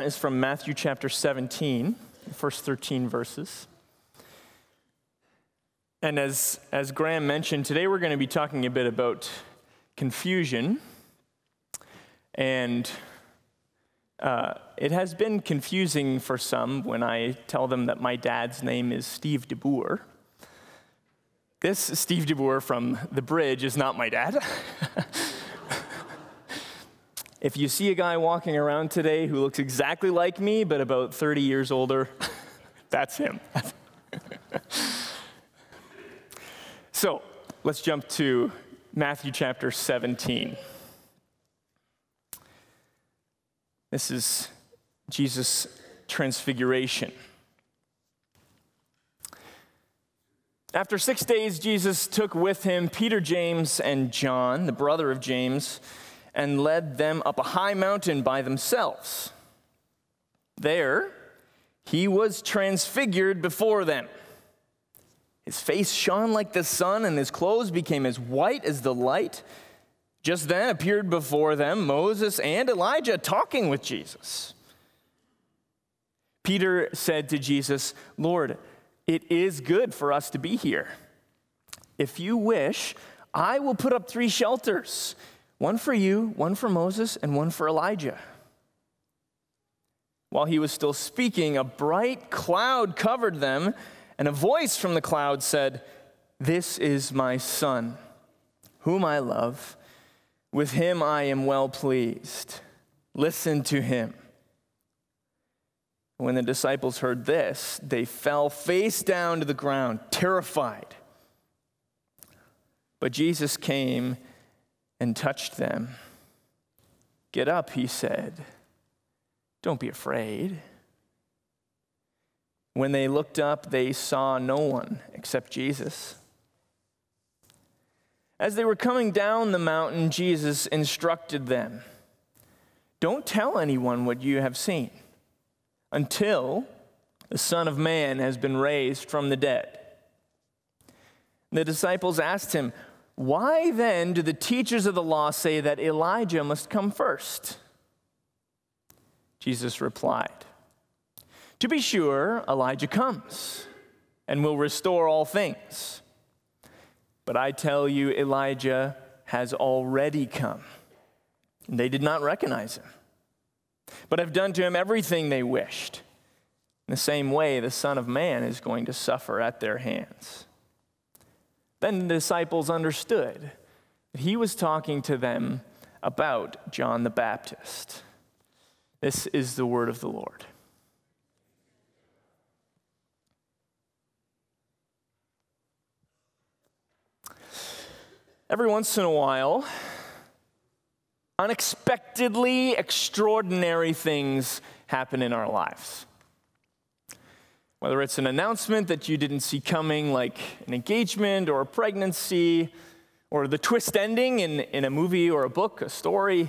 is from Matthew chapter 17, the first 13 verses. And as, as Graham mentioned, today we're going to be talking a bit about confusion. And uh, it has been confusing for some when I tell them that my dad's name is Steve DeBoer. This Steve DeBoer from The Bridge is not my dad. if you see a guy walking around today who looks exactly like me, but about 30 years older, that's him. so let's jump to Matthew chapter 17. This is Jesus' transfiguration. After six days, Jesus took with him Peter, James, and John, the brother of James, and led them up a high mountain by themselves. There, he was transfigured before them. His face shone like the sun, and his clothes became as white as the light. Just then appeared before them Moses and Elijah talking with Jesus. Peter said to Jesus, Lord, it is good for us to be here. If you wish, I will put up three shelters one for you, one for Moses, and one for Elijah. While he was still speaking, a bright cloud covered them, and a voice from the cloud said, This is my son, whom I love. With him I am well pleased. Listen to him. When the disciples heard this, they fell face down to the ground, terrified. But Jesus came and touched them. Get up, he said. Don't be afraid. When they looked up, they saw no one except Jesus. As they were coming down the mountain, Jesus instructed them Don't tell anyone what you have seen until the Son of Man has been raised from the dead. The disciples asked him, Why then do the teachers of the law say that Elijah must come first? Jesus replied, To be sure, Elijah comes and will restore all things. But I tell you, Elijah has already come. And they did not recognize him but have done to him everything they wished. In the same way, the Son of Man is going to suffer at their hands. Then the disciples understood that he was talking to them about John the Baptist. This is the word of the Lord. Every once in a while, unexpectedly extraordinary things happen in our lives. Whether it's an announcement that you didn't see coming, like an engagement or a pregnancy, or the twist ending in, in a movie or a book, a story,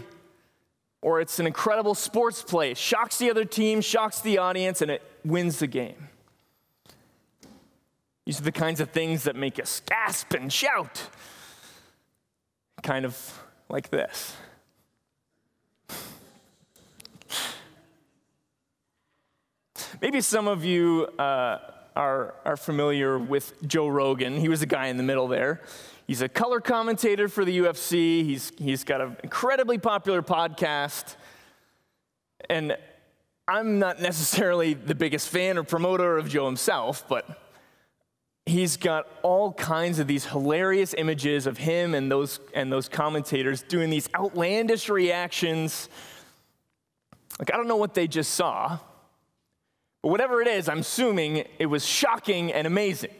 or it's an incredible sports play, shocks the other team, shocks the audience, and it wins the game. These are the kinds of things that make us gasp and shout, kind of like this. Maybe some of you uh, are, are familiar with Joe Rogan. He was the guy in the middle there. He's a color commentator for the UFC. He's, he's got an incredibly popular podcast. And I'm not necessarily the biggest fan or promoter of Joe himself, but he's got all kinds of these hilarious images of him and those, and those commentators doing these outlandish reactions. Like, I don't know what they just saw, but whatever it is, I'm assuming it was shocking and amazing.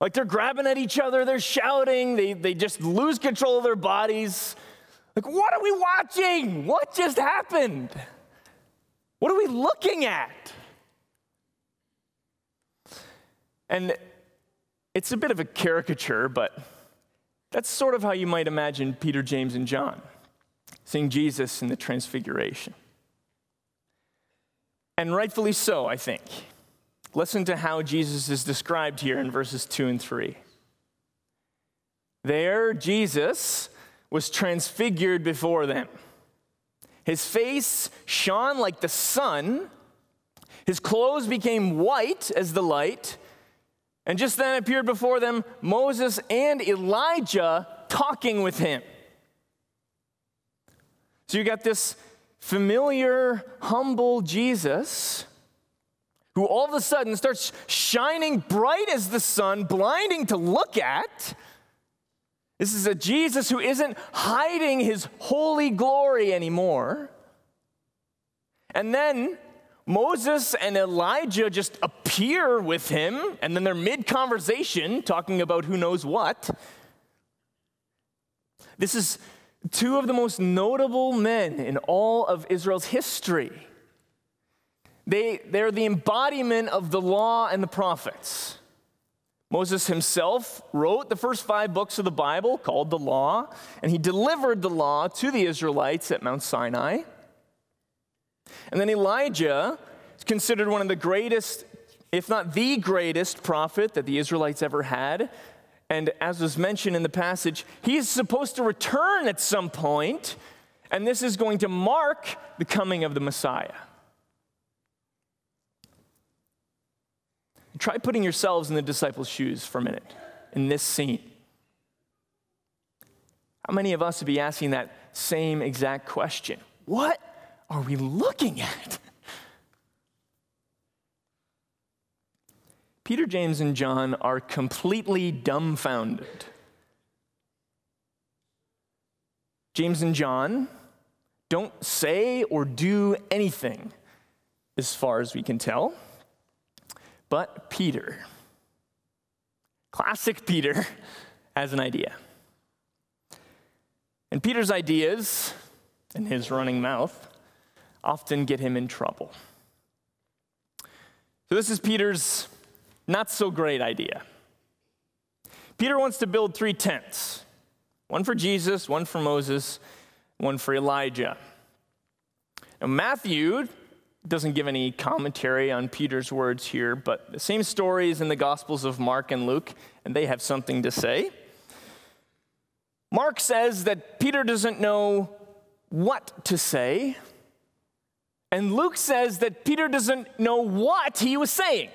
Like they're grabbing at each other, they're shouting, they, they just lose control of their bodies. Like, what are we watching? What just happened? What are we looking at? And it's a bit of a caricature, but that's sort of how you might imagine Peter, James, and John seeing Jesus in the Transfiguration. And rightfully so, I think. Listen to how Jesus is described here in verses 2 and 3. There, Jesus was transfigured before them. His face shone like the sun, his clothes became white as the light, and just then appeared before them Moses and Elijah talking with him. So you got this familiar, humble Jesus who all of a sudden starts shining bright as the sun, blinding to look at. This is a Jesus who isn't hiding his holy glory anymore. And then Moses and Elijah just appear with him, and then they're mid conversation talking about who knows what. This is two of the most notable men in all of Israel's history. They, they're the embodiment of the law and the prophets. Moses himself wrote the first five books of the Bible called the Law, and he delivered the law to the Israelites at Mount Sinai. And then Elijah is considered one of the greatest, if not the greatest, prophet that the Israelites ever had. And as was mentioned in the passage, he is supposed to return at some point, and this is going to mark the coming of the Messiah. Try putting yourselves in the disciples' shoes for a minute in this scene. How many of us would be asking that same exact question? What are we looking at? Peter, James, and John are completely dumbfounded. James and John don't say or do anything, as far as we can tell. But Peter, classic Peter, has an idea. And Peter's ideas, and his running mouth, often get him in trouble. So, this is Peter's not so great idea. Peter wants to build three tents one for Jesus, one for Moses, one for Elijah. Now, Matthew doesn't give any commentary on Peter's words here, but the same stories in the Gospels of Mark and Luke, and they have something to say. Mark says that Peter doesn't know what to say, and Luke says that Peter doesn't know what he was saying.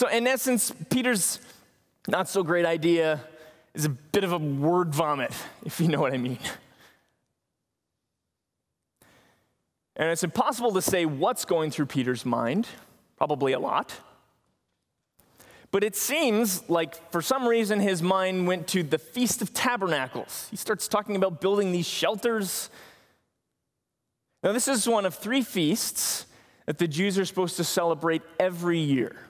So, in essence, Peter's not so great idea is a bit of a word vomit, if you know what I mean. And it's impossible to say what's going through Peter's mind, probably a lot. But it seems like for some reason his mind went to the Feast of Tabernacles. He starts talking about building these shelters. Now, this is one of three feasts that the Jews are supposed to celebrate every year.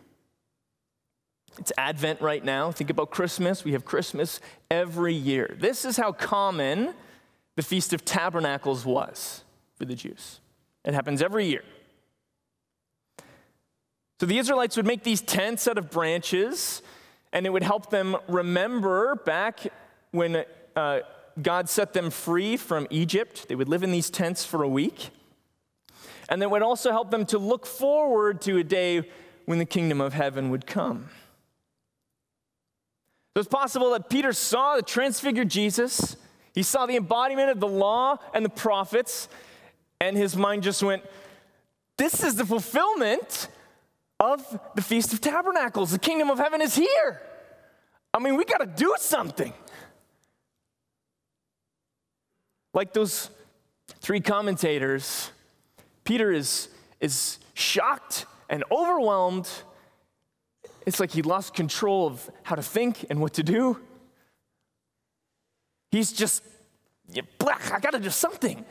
It's Advent right now. Think about Christmas. We have Christmas every year. This is how common the Feast of Tabernacles was for the Jews. It happens every year. So the Israelites would make these tents out of branches, and it would help them remember back when uh, God set them free from Egypt. They would live in these tents for a week. And it would also help them to look forward to a day when the kingdom of heaven would come. So it's possible that Peter saw the transfigured Jesus, he saw the embodiment of the law and the prophets, and his mind just went, This is the fulfillment of the Feast of Tabernacles. The kingdom of heaven is here. I mean, we got to do something. Like those three commentators, Peter is, is shocked and overwhelmed. It's like he lost control of how to think and what to do. He's just, yeah, I got to do something.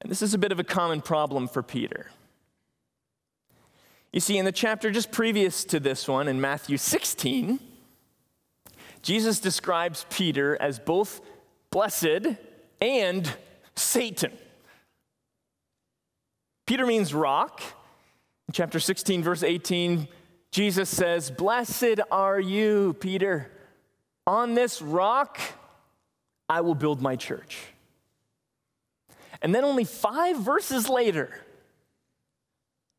And this is a bit of a common problem for Peter. You see, in the chapter just previous to this one, in Matthew 16, Jesus describes Peter as both blessed and Satan. Peter means rock. In chapter 16, verse 18, Jesus says, Blessed are you, Peter. On this rock I will build my church. And then only five verses later,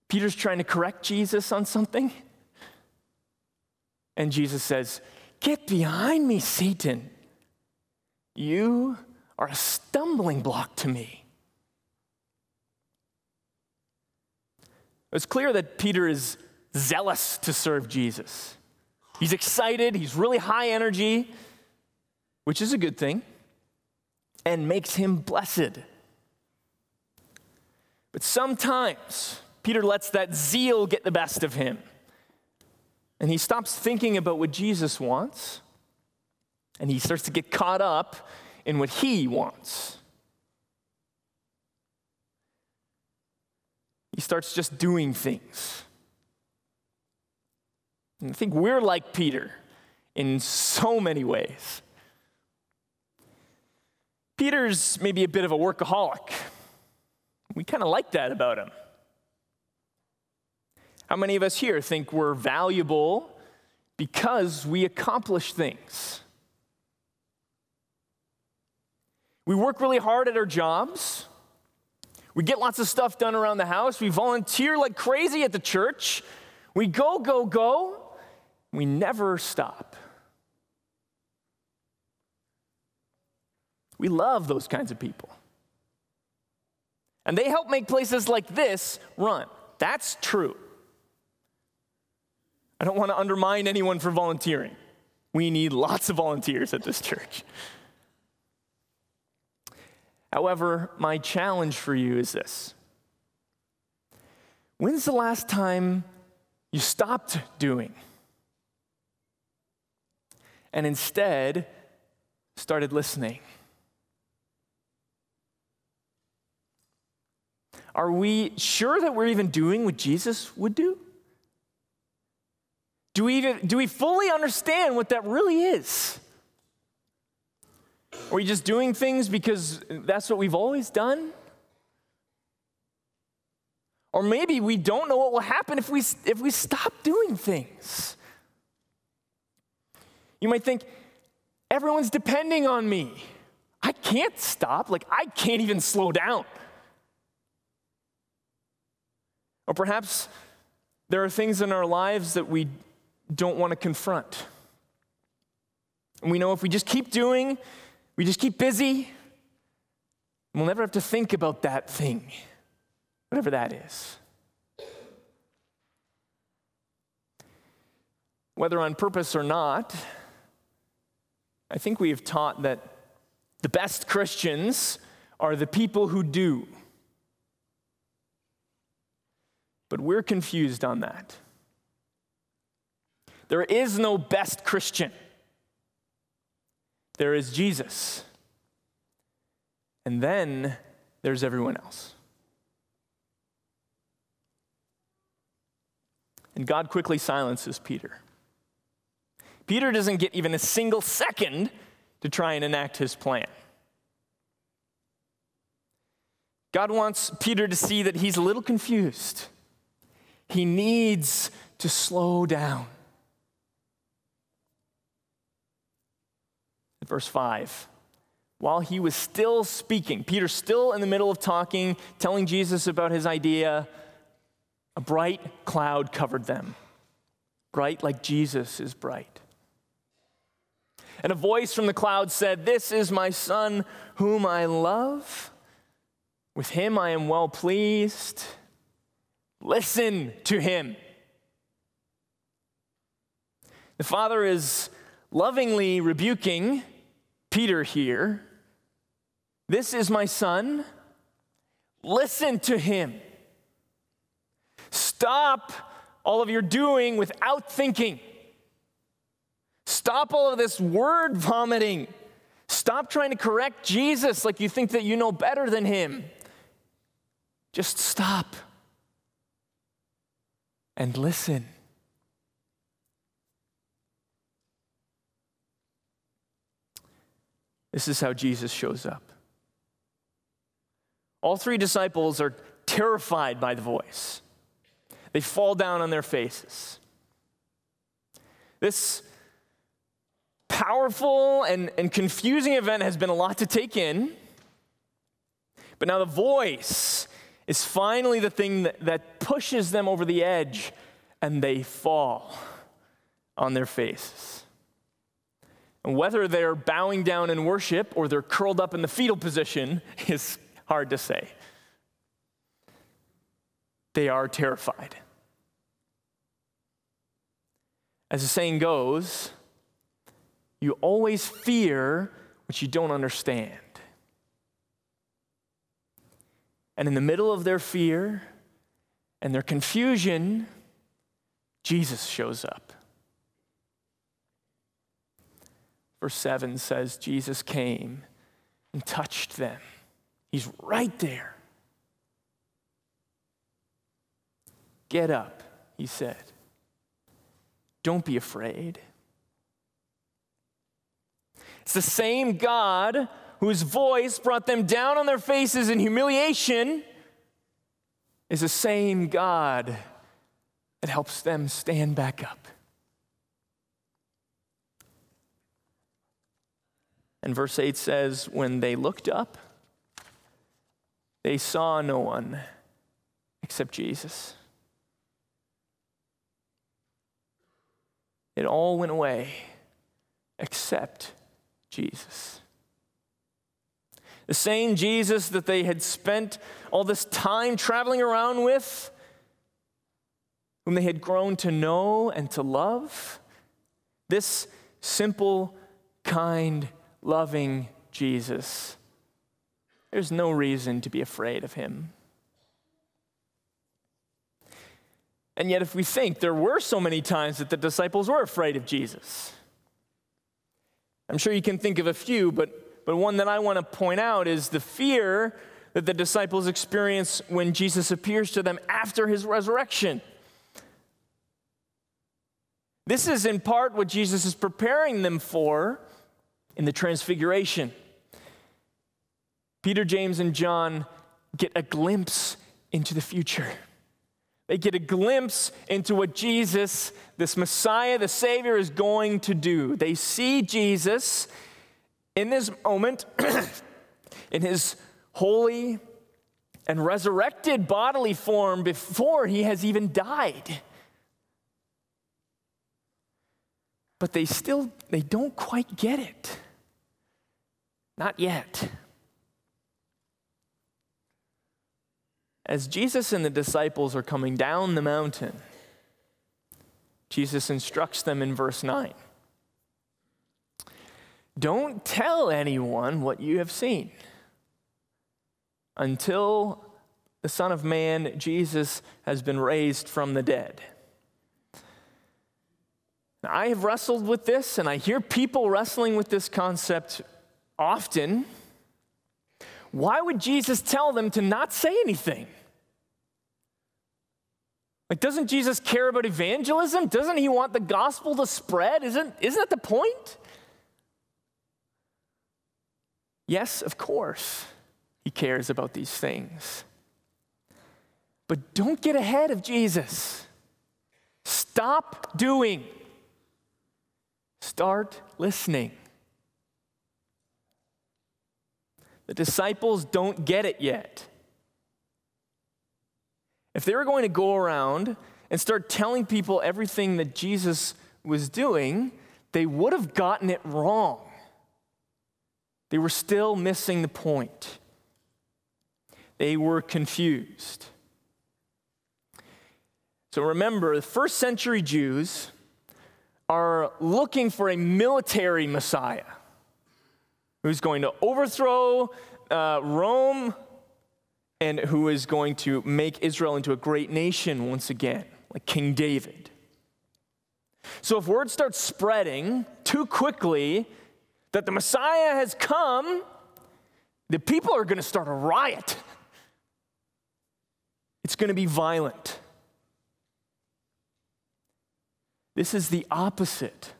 Peter's trying to correct Jesus on something. And Jesus says, Get behind me, Satan. You are a stumbling block to me. It's clear that Peter is zealous to serve Jesus. He's excited, he's really high energy, which is a good thing, and makes him blessed. But sometimes Peter lets that zeal get the best of him. And he stops thinking about what Jesus wants, and he starts to get caught up in what he wants. He starts just doing things. And I think we're like Peter in so many ways. Peter's maybe a bit of a workaholic. We kind of like that about him. How many of us here think we're valuable because we accomplish things? We work really hard at our jobs. We get lots of stuff done around the house. We volunteer like crazy at the church. We go, go, go. We never stop. We love those kinds of people. And they help make places like this run. That's true. I don't want to undermine anyone for volunteering. We need lots of volunteers at this church. However, my challenge for you is this When's the last time you stopped doing and instead started listening? Are we sure that we're even doing what Jesus would do? Do we, even, do we fully understand what that really is? Are we just doing things because that's what we've always done? Or maybe we don't know what will happen if we, if we stop doing things. You might think, everyone's depending on me. I can't stop. Like, I can't even slow down. Or perhaps there are things in our lives that we don't want to confront. And we know if we just keep doing, we just keep busy, and we'll never have to think about that thing, whatever that is. Whether on purpose or not, I think we have taught that the best Christians are the people who do. But we're confused on that. There is no best Christian. There is Jesus. And then there's everyone else. And God quickly silences Peter. Peter doesn't get even a single second to try and enact his plan. God wants Peter to see that he's a little confused. He needs to slow down. Verse 5. While he was still speaking, Peter still in the middle of talking, telling Jesus about his idea, a bright cloud covered them. Bright like Jesus is bright. And a voice from the cloud said, This is my son whom I love. With him I am well pleased. Listen to him. The father is lovingly rebuking Peter here. This is my son. Listen to him. Stop all of your doing without thinking. Stop all of this word vomiting. Stop trying to correct Jesus like you think that you know better than him. Just stop and listen. This is how Jesus shows up. All three disciples are terrified by the voice. They fall down on their faces. This powerful and, and confusing event has been a lot to take in. But now the voice is finally the thing that, that pushes them over the edge and they fall on their faces. And whether they're bowing down in worship or they're curled up in the fetal position is hard to say. They are terrified. As the saying goes, you always fear what you don't understand. And in the middle of their fear and their confusion, Jesus shows up. Verse 7 says, Jesus came and touched them. He's right there. Get up, he said. Don't be afraid. It's the same God whose voice brought them down on their faces in humiliation is the same God that helps them stand back up. And verse 8 says, When they looked up, they saw no one except Jesus. It all went away except Jesus. The same Jesus that they had spent all this time traveling around with, whom they had grown to know and to love. This simple, kind, loving Jesus. There's no reason to be afraid of him. And yet, if we think there were so many times that the disciples were afraid of Jesus, I'm sure you can think of a few, but, but one that I want to point out is the fear that the disciples experience when Jesus appears to them after his resurrection. This is in part what Jesus is preparing them for in the transfiguration. Peter, James, and John get a glimpse into the future. They get a glimpse into what Jesus, this Messiah, the Savior, is going to do. They see Jesus in this moment, in his holy and resurrected bodily form before he has even died. But they still they don't quite get it. Not yet. As Jesus and the disciples are coming down the mountain, Jesus instructs them in verse 9 Don't tell anyone what you have seen until the Son of Man, Jesus, has been raised from the dead. Now, I have wrestled with this, and I hear people wrestling with this concept often. Why would Jesus tell them to not say anything? Like, doesn't Jesus care about evangelism? Doesn't he want the gospel to spread? Isn't, isn't that the point? Yes, of course, he cares about these things. But don't get ahead of Jesus. Stop doing. Start listening. The disciples don't get it yet. If they were going to go around and start telling people everything that Jesus was doing, they would have gotten it wrong. They were still missing the point. They were confused. So remember, the first century Jews are looking for a military Messiah who's going to overthrow uh, Rome and who is going to make Israel into a great nation once again, like King David. So if word starts spreading too quickly that the Messiah has come, the people are going to start a riot. It's going to be violent. This is the opposite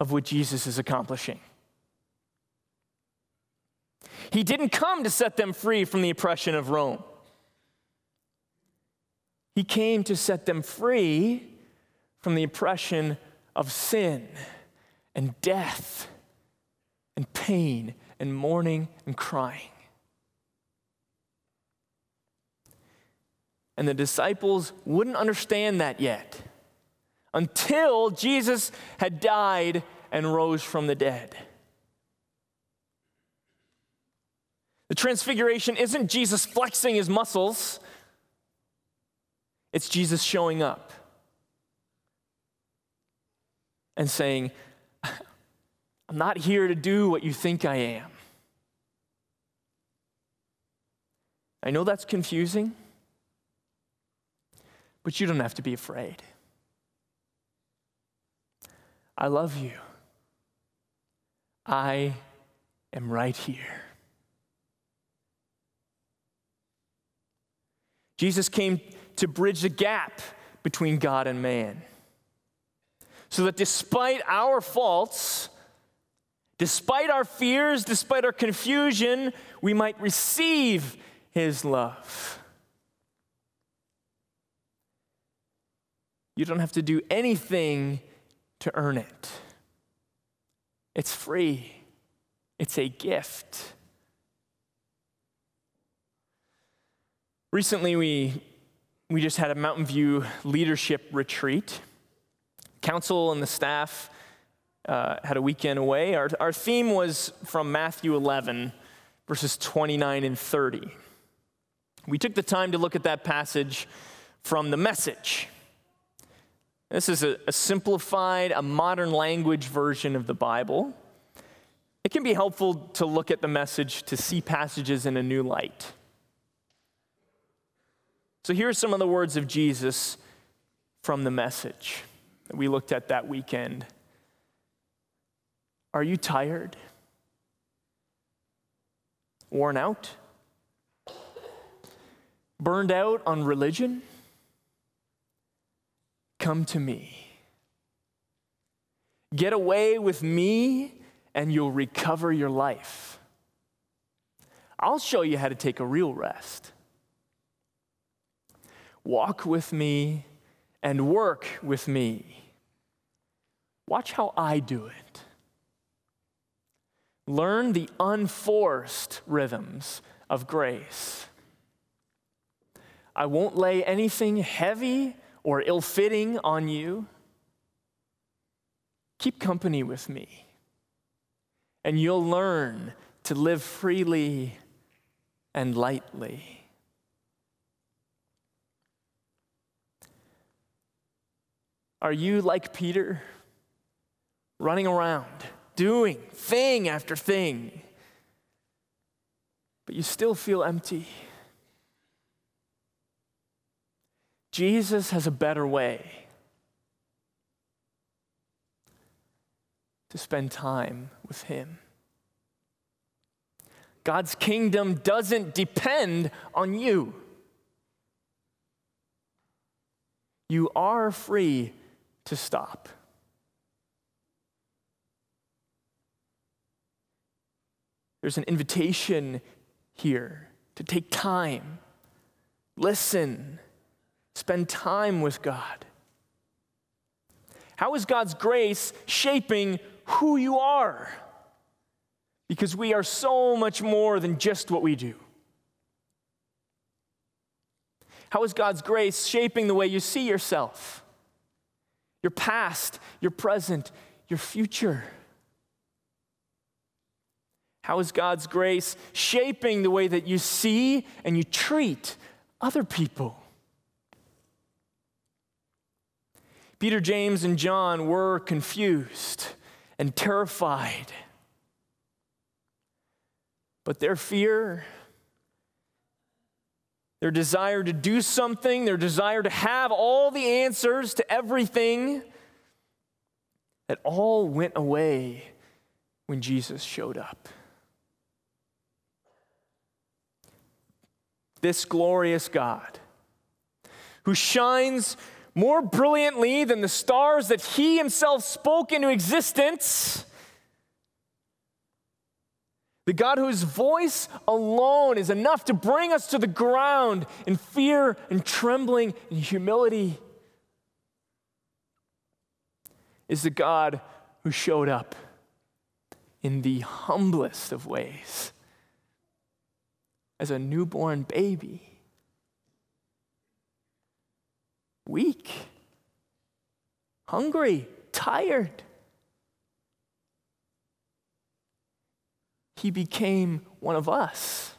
of what Jesus is accomplishing. He didn't come to set them free from the oppression of Rome. He came to set them free from the oppression of sin and death and pain and mourning and crying. And the disciples wouldn't understand that yet until Jesus had died and rose from the dead. The transfiguration isn't Jesus flexing his muscles, it's Jesus showing up and saying, I'm not here to do what you think I am. I know that's confusing, but you don't have to be afraid. I love you. I am right here. Jesus came to bridge the gap between God and man. So that despite our faults, despite our fears, despite our confusion, we might receive his love. You don't have to do anything to earn it. It's free, it's a gift. Recently, we, we just had a Mountain View leadership retreat. Council and the staff uh, had a weekend away. Our, our theme was from Matthew 11, verses 29 and 30. We took the time to look at that passage from the message. This is a, a simplified, a modern language version of the Bible. It can be helpful to look at the message to see passages in a new light. So here are some of the words of Jesus from the message that we looked at that weekend. Are you tired? Worn out? Burned out on religion? Come to me. Get away with me, and you'll recover your life. I'll show you how to take a real rest. Walk with me and work with me. Watch how I do it. Learn the unforced rhythms of grace. I won't lay anything heavy or ill fitting on you. Keep company with me, and you'll learn to live freely and lightly. Are you like Peter, running around, doing thing after thing, but you still feel empty? Jesus has a better way to spend time with Him. God's kingdom doesn't depend on you. You are free to stop. There's an invitation here to take time, listen, spend time with God. How is God's grace shaping who you are? Because we are so much more than just what we do. How is God's grace shaping the way you see yourself? Your past, your present, your future? How is God's grace shaping the way that you see and you treat other people? Peter, James, and John were confused and terrified. But their fear, their desire to do something, their desire to have all the answers to everything, that all went away when Jesus showed up. This glorious God, who shines more brilliantly than the stars that he himself spoke into existence, the God whose voice alone is enough to bring us to the ground in fear and trembling and humility is the God who showed up in the humblest of ways as a newborn baby, weak, hungry, tired, he became one of us.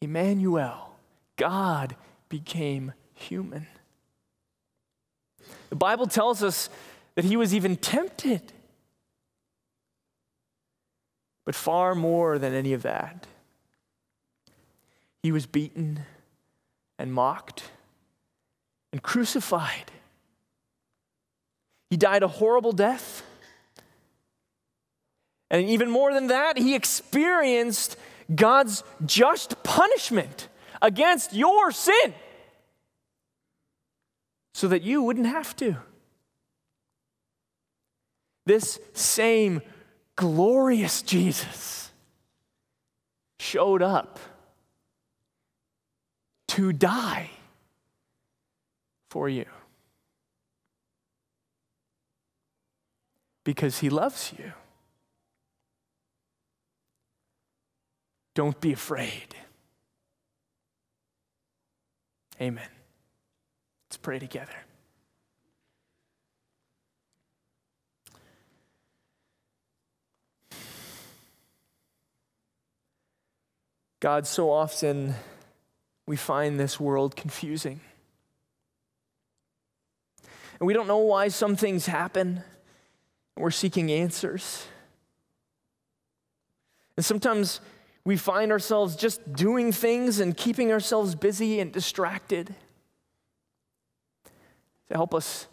Emmanuel, God became human. The Bible tells us that he was even tempted. But far more than any of that, he was beaten and mocked and crucified. He died a horrible death. And even more than that, he experienced God's just punishment against your sin so that you wouldn't have to. This same glorious Jesus showed up to die for you because he loves you. Don't be afraid. Amen. Let's pray together. God, so often we find this world confusing. And we don't know why some things happen. We're seeking answers. And sometimes we find ourselves just doing things and keeping ourselves busy and distracted. To help us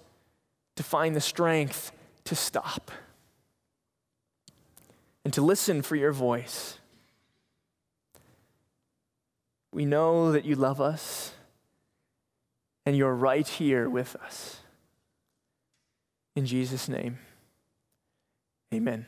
to find the strength to stop and to listen for your voice. We know that you love us and you're right here with us. In Jesus' name, amen.